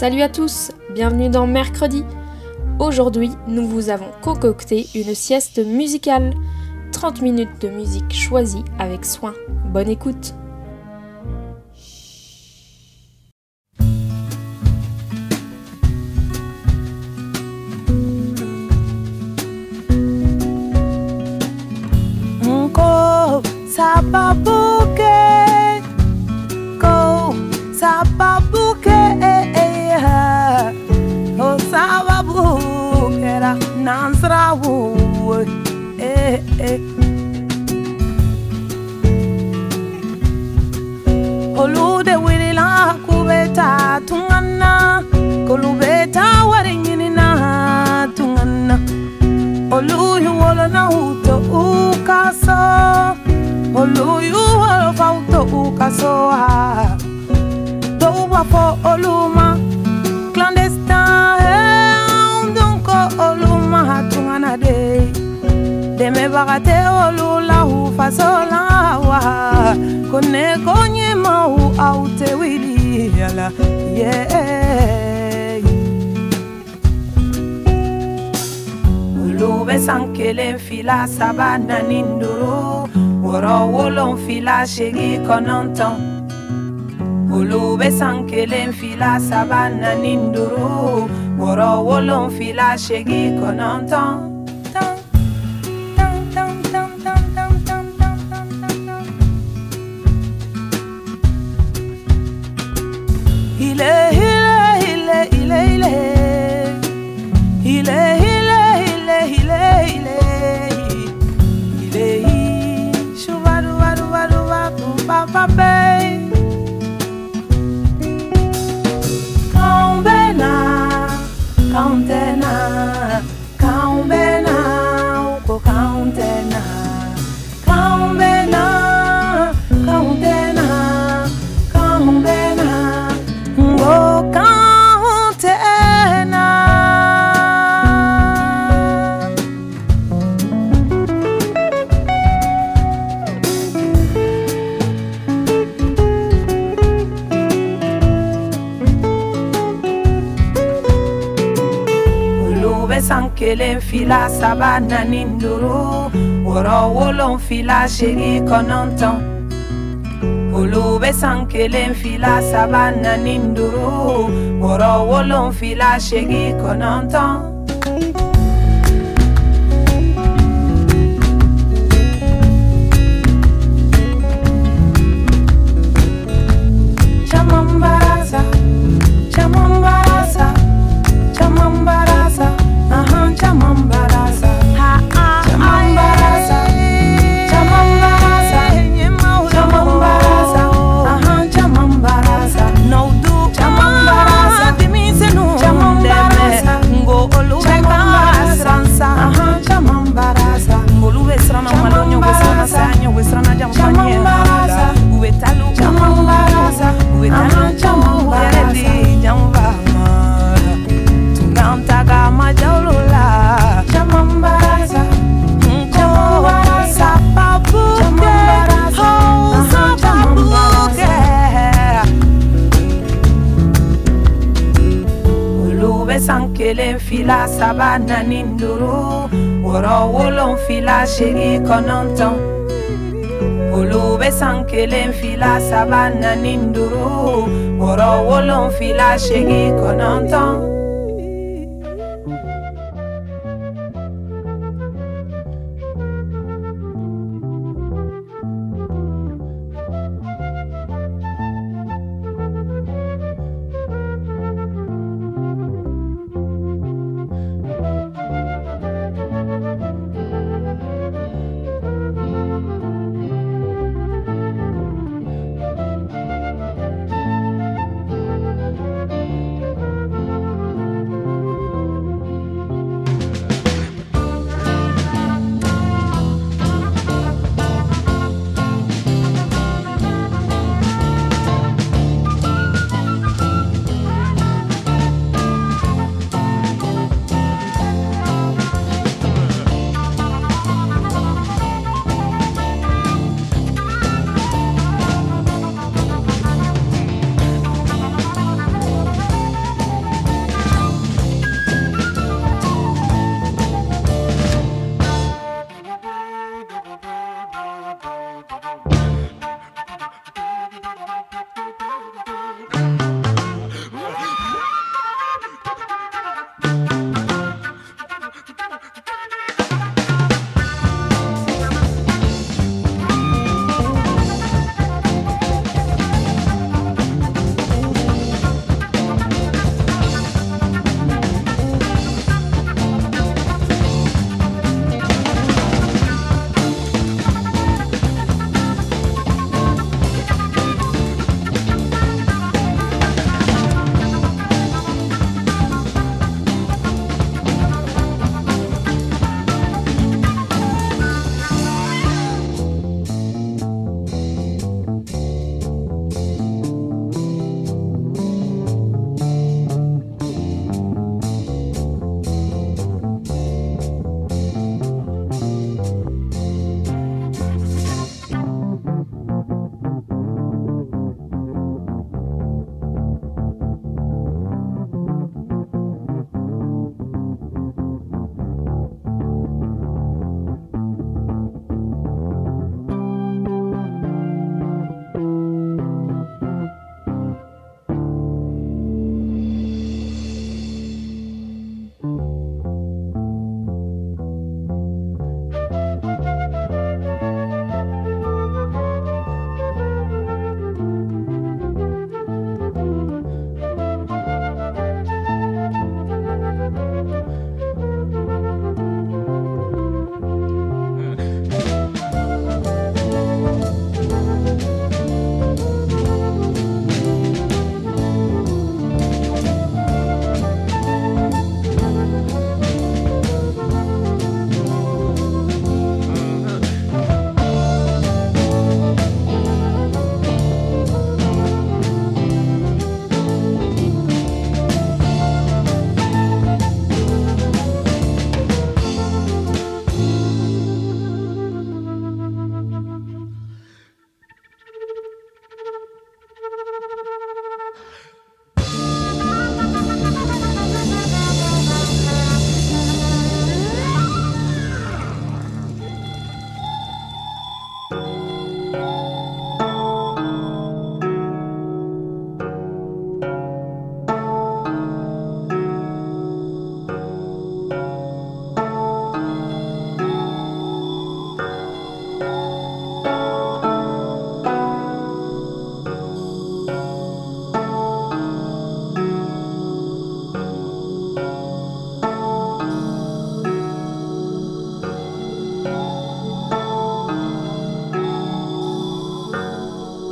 Salut à tous, bienvenue dans Mercredi. Aujourd'hui, nous vous avons concocté une sieste musicale. 30 minutes de musique choisie avec soin. Bonne écoute. Oh nansra wo eh eh. Olude wirila kubeta tungana. Kolubeta waringinina tungana. Oluyu wolona uto ukaso. Oluyu wolofa uto ukaso ha dowa fo olu out with yala yeah Ulube sankele fila sabana ninduro Woro wolon fila shegi kononton olùwẹ̀ sankele ń fila sábà wọ̀rọ̀ wọ́lọ́ ń fila ṣègi. baile. Sabana nání dúró ọ̀rọ̀ owó ló ń fi láṣẹ́rí kaná tán? Olùwé sankele ń fi láṣàbà nání dúró ọ̀rọ̀ owó ló ń. la sabana nduru. Woro wolon fila shiri kononton Olube sankelen fila sabana ninduru Woro wolon fila shiri kononton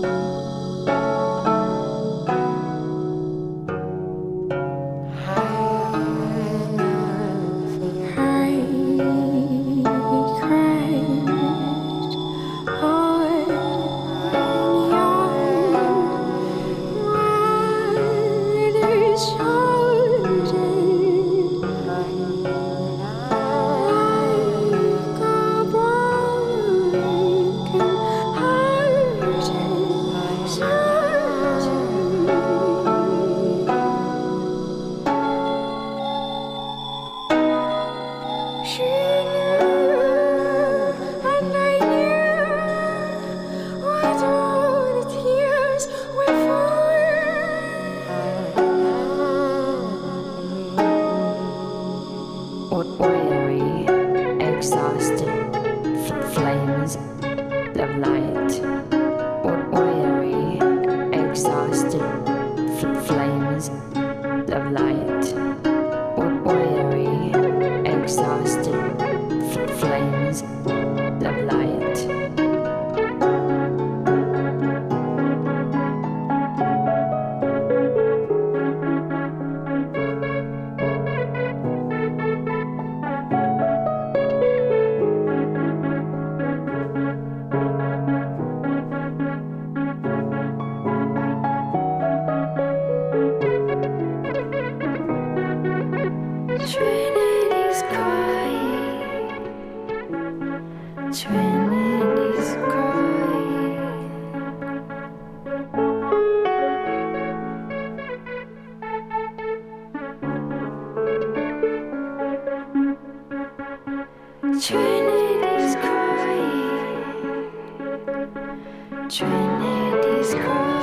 う duuru wɔɔrɔ wolonfila seegin kɔnɔntɔn.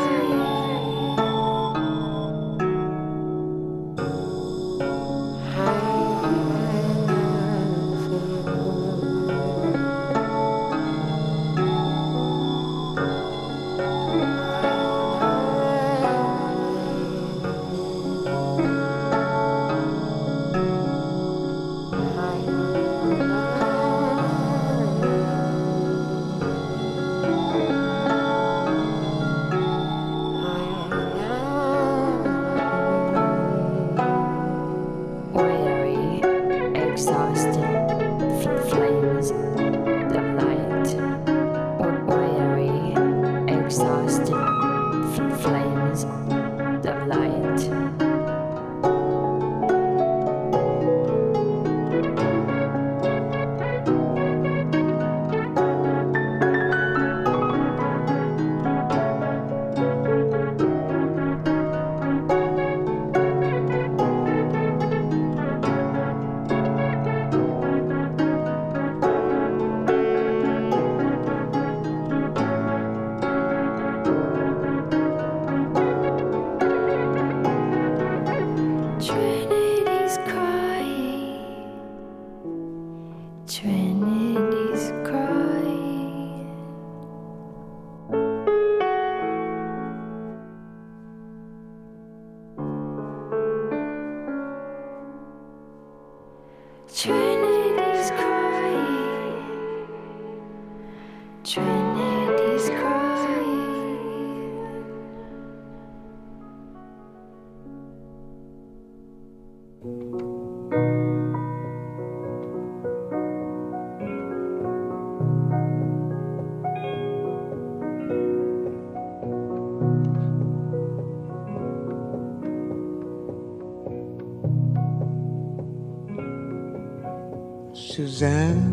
Suzanne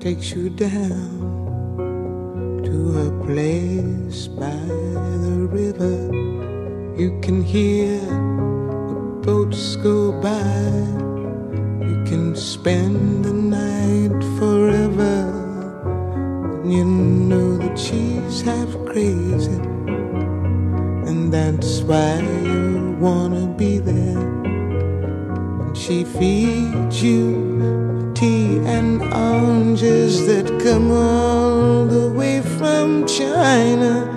takes you down by the river. You can hear the boats go by. You can spend the night forever. And you know that she's half crazy. And that's why you wanna be there. And she feeds you tea and oranges that come all the way from China.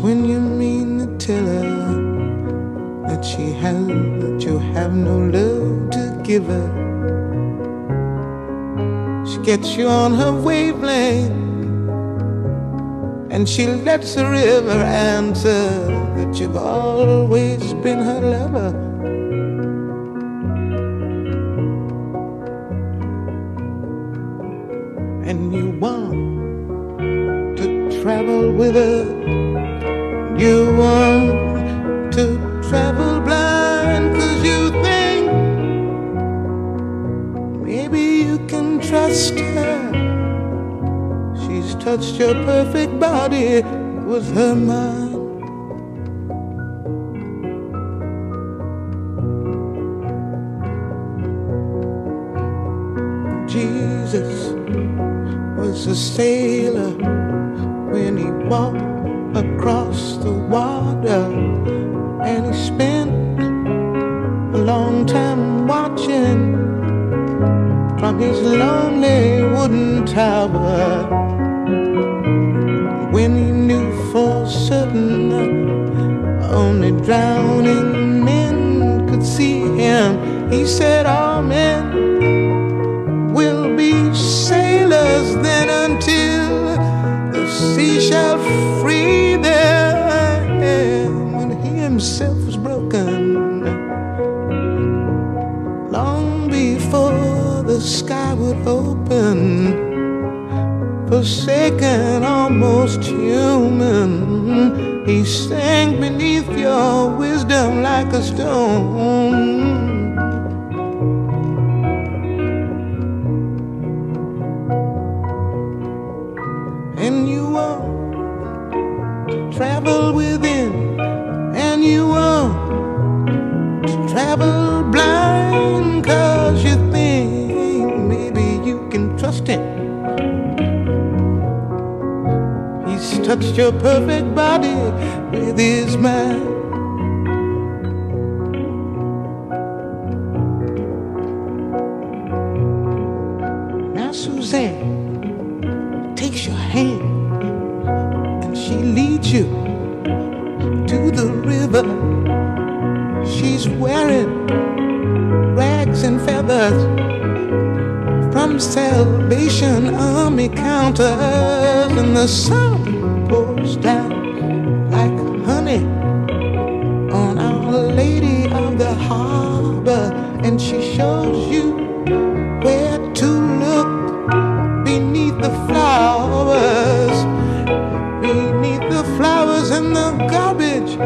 When you mean to tell her that she has, that you have no love to give her, she gets you on her wavelength. And she lets the river answer that you've always been her lover. She's touched your perfect body with her mind. Jesus was a sailor before the sky would open, forsaken, almost human, he sank beneath your wisdom like a stone. Touched your perfect body with his mind. Now, Suzanne takes your hand and she leads you to the river. She's wearing rags and feathers from Salvation Army counters, and the sun down like honey on Our Lady of the Harbor, and she shows you where to look beneath the flowers. Beneath the flowers and the garbage,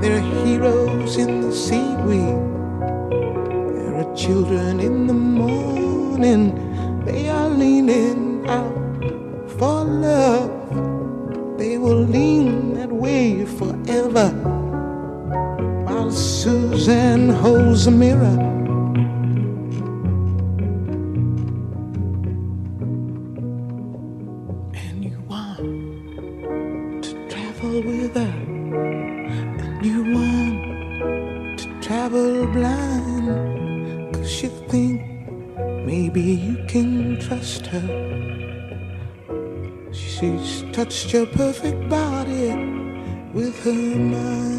there are heroes in the seaweed. There are children in a mirror. and you want to travel with her, and you want to travel blind, cause you think maybe you can trust her. She's touched your perfect body with her mind.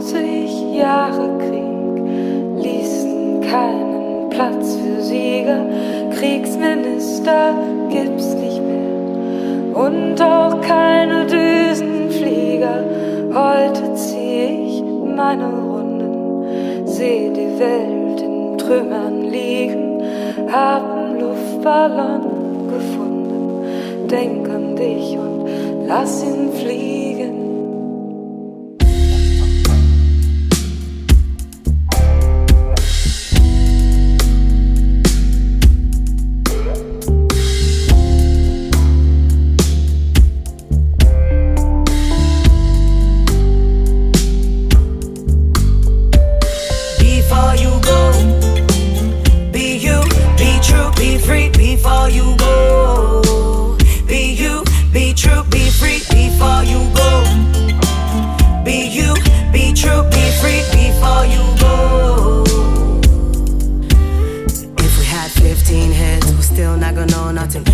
40 Jahre Krieg ließen keinen Platz für Sieger. Kriegsminister gibt's nicht mehr und auch keine Düsenflieger. Heute zieh ich meine Runden, seh die Welt in Trümmern liegen, hab einen Luftballon gefunden. Denk an dich und lass ihn fliegen.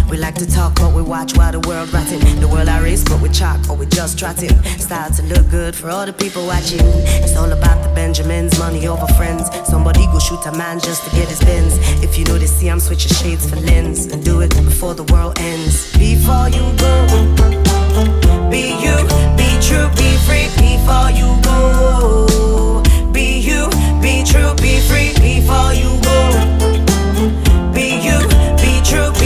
We like to talk, but we watch while the world rotting. The world I race, but we chalk or we just trotting. Style to look good for all the people watching. It's all about the Benjamins, money over friends. Somebody go shoot a man just to get his bins. If you notice, see I'm switching shades for lens. And do it before the world ends. Before you go, be you, be true, be free. Before you go, be you, be true, be free. Before you go, be you, be true, be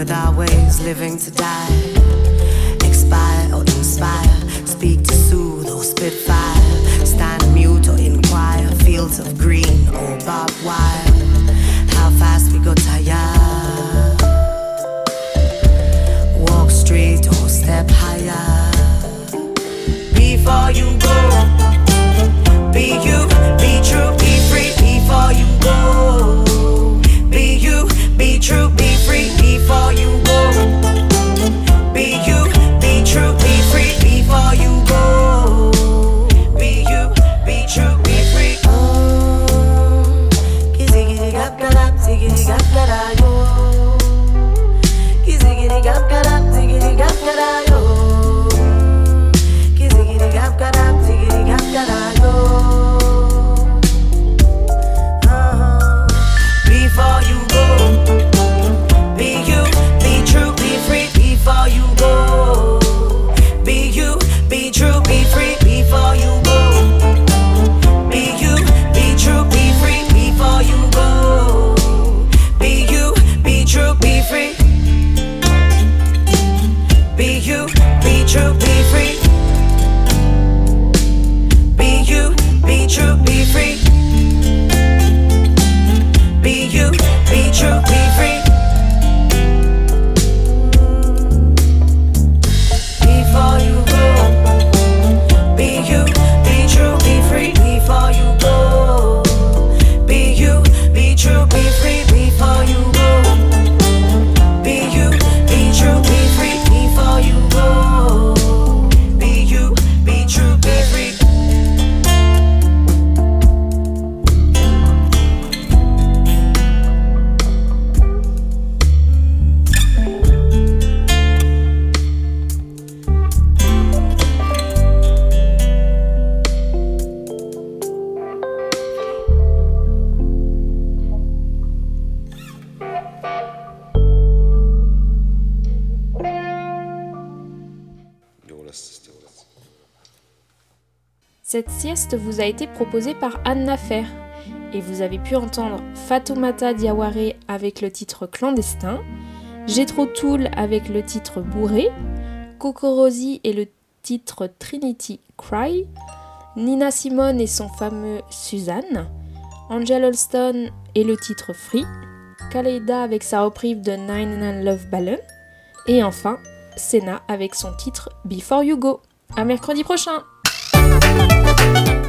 with our ways, living to die. Expire or inspire, speak to soothe or spit fire. Stand mute or inquire, fields of green or barbed wire. How fast we go tired. Walk straight or step higher. Before you Cette sieste vous a été proposée par Anna Fer et vous avez pu entendre Fatoumata Diawara avec le titre Clandestin, Jetro Tool avec le titre Bourré, Cocorosi et le titre Trinity Cry, Nina Simone et son fameux Suzanne, Angel Holston et le titre Free, Kaleida avec sa reprise de Nine and Love Balloon, et enfin Senna avec son titre Before You Go. À mercredi prochain!